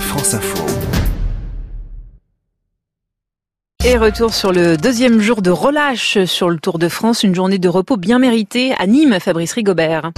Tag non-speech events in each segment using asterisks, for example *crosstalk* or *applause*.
France Info. Et retour sur le deuxième jour de relâche sur le Tour de France, une journée de repos bien méritée à Nîmes, Fabrice Rigobert.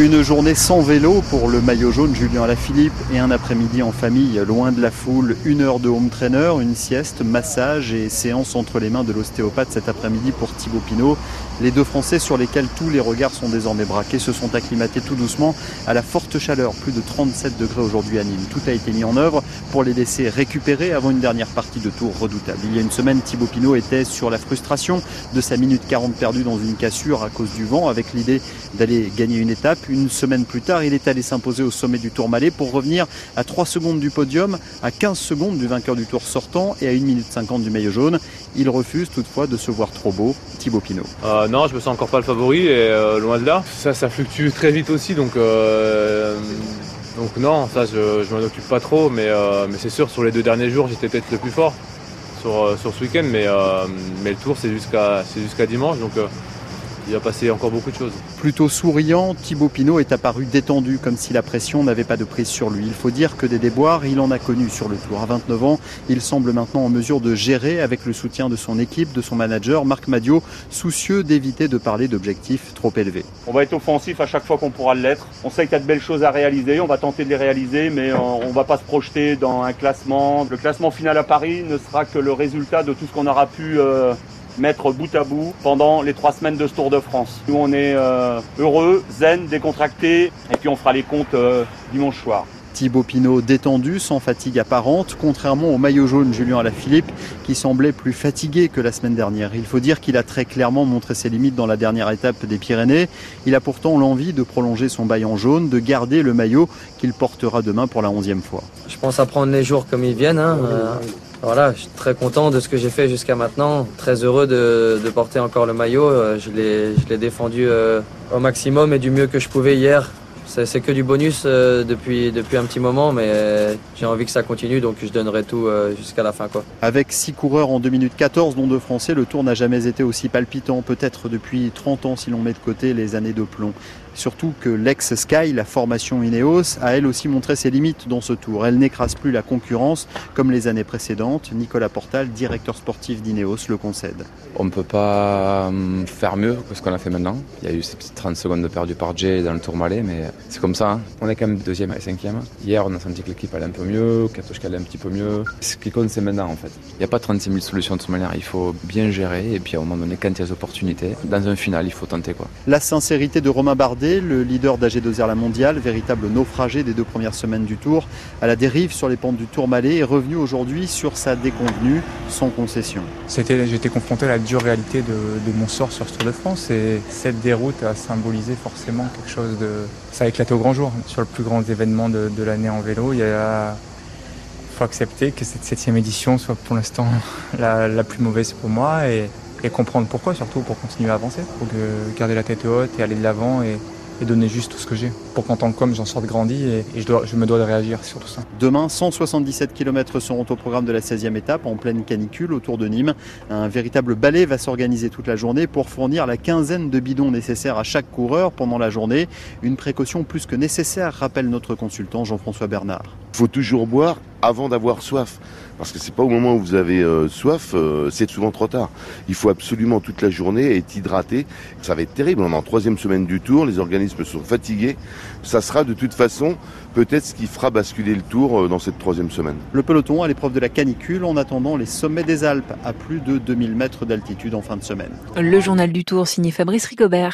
Une journée sans vélo pour le maillot jaune Julien Alaphilippe et un après-midi en famille loin de la foule. Une heure de home trainer, une sieste, massage et séance entre les mains de l'ostéopathe cet après-midi pour Thibaut Pinot. Les deux Français sur lesquels tous les regards sont désormais braqués se sont acclimatés tout doucement à la forte chaleur, plus de 37 degrés aujourd'hui à Nîmes. Tout a été mis en œuvre pour les laisser récupérer avant une dernière partie de tour redoutable. Il y a une semaine, Thibaut Pinot était sur la frustration de sa minute 40 perdue dans une cassure à cause du vent avec l'idée d'aller gagner une étape. Une semaine plus tard, il est allé s'imposer au sommet du Tour Malais pour revenir à 3 secondes du podium, à 15 secondes du vainqueur du Tour sortant et à 1 minute 50 du maillot jaune. Il refuse toutefois de se voir trop beau, Thibaut Pinot. Euh, non, je me sens encore pas le favori et euh, loin de là. Ça, ça fluctue très vite aussi, donc euh, donc non, ça je, je m'en occupe pas trop, mais, euh, mais c'est sûr sur les deux derniers jours j'étais peut-être le plus fort sur, sur ce week-end, mais, euh, mais le tour c'est jusqu'à c'est jusqu'à dimanche, donc euh, il va passer encore beaucoup de choses. Plutôt souriant, Thibaut Pinot est apparu détendu, comme si la pression n'avait pas de prise sur lui. Il faut dire que des déboires, il en a connu sur le tour. À 29 ans, il semble maintenant en mesure de gérer avec le soutien de son équipe, de son manager, Marc Madio, soucieux d'éviter de parler d'objectifs trop élevés. On va être offensif à chaque fois qu'on pourra l'être. On sait qu'il y a de belles choses à réaliser, on va tenter de les réaliser, mais on ne va pas se projeter dans un classement. Le classement final à Paris ne sera que le résultat de tout ce qu'on aura pu euh, mettre bout à bout pendant les trois semaines de ce Tour de France. Nous, on est euh, heureux, zen, décontracté, et puis on fera les comptes euh, dimanche soir. Thibaut Pinot détendu, sans fatigue apparente, contrairement au maillot jaune Julien Alaphilippe, qui semblait plus fatigué que la semaine dernière. Il faut dire qu'il a très clairement montré ses limites dans la dernière étape des Pyrénées. Il a pourtant l'envie de prolonger son bail en jaune, de garder le maillot qu'il portera demain pour la onzième fois. Je pense à prendre les jours comme ils viennent. hein. Voilà, je suis très content de ce que j'ai fait jusqu'à maintenant. Très heureux de, porter encore le maillot. Euh, Je l'ai défendu euh, au maximum et du mieux que je pouvais hier. C'est que du bonus euh, depuis, depuis un petit moment, mais j'ai envie que ça continue, donc je donnerai tout jusqu'à la fin. Quoi. Avec 6 coureurs en 2 minutes 14, dont deux Français, le tour n'a jamais été aussi palpitant, peut-être depuis 30 ans si l'on met de côté les années de plomb. Surtout que l'ex-Sky, la formation Ineos, a elle aussi montré ses limites dans ce tour. Elle n'écrase plus la concurrence comme les années précédentes. Nicolas Portal, directeur sportif d'Ineos, le concède. On ne peut pas hum, faire mieux que ce qu'on a fait maintenant. Il y a eu ces petites 30 secondes de perdu par Jay dans le tour malais, mais c'est comme ça. hein. On est quand même deuxième et cinquième. Hier, on a senti que l'équipe allait un peu mieux, Katoshka allait un petit peu mieux. Ce qui compte, c'est maintenant en fait. Il n'y a pas 36 000 solutions de toute manière. Il faut bien gérer et puis à un moment donné, quand il y a des opportunités, dans un final, il faut tenter quoi. La sincérité de Romain Bardet, le leader d'AG2R La Mondiale, véritable naufragé des deux premières semaines du Tour, à la dérive sur les pentes du Tour Malais, est revenu aujourd'hui sur sa déconvenue, sans concession. J'étais confronté à la dure réalité de, mon sort sur ce Tour de France et cette déroute a symbolisé forcément quelque chose de... Ça a éclaté au grand jour. Sur le plus grand événement de, l'année en vélo, il faut accepter que cette septième édition soit pour l'instant *laughs* la, plus mauvaise pour moi et comprendre pourquoi surtout pour continuer à avancer, pour que- garder la tête haute et aller de l'avant et, et donner juste tout ce que j'ai pour qu'en tant que com j'en sorte grandi et, et je, dois, je me dois de réagir sur tout ça. Demain, 177 km seront au programme de la 16e étape en pleine canicule autour de Nîmes. Un véritable balai va s'organiser toute la journée pour fournir la quinzaine de bidons nécessaires à chaque coureur pendant la journée. Une précaution plus que nécessaire, rappelle notre consultant Jean-François Bernard. Il faut toujours boire avant d'avoir soif. Parce que c'est pas au moment où vous avez euh, soif, euh, c'est souvent trop tard. Il faut absolument toute la journée être hydraté. Ça va être terrible. On est en troisième semaine du tour, les organismes sont fatigués. Ça sera de toute façon peut-être ce qui fera basculer le tour euh, dans cette troisième semaine. Le peloton à l'épreuve de la canicule en attendant les sommets des Alpes à plus de 2000 mètres d'altitude en fin de semaine. Le journal du Tour signé Fabrice Rigobert.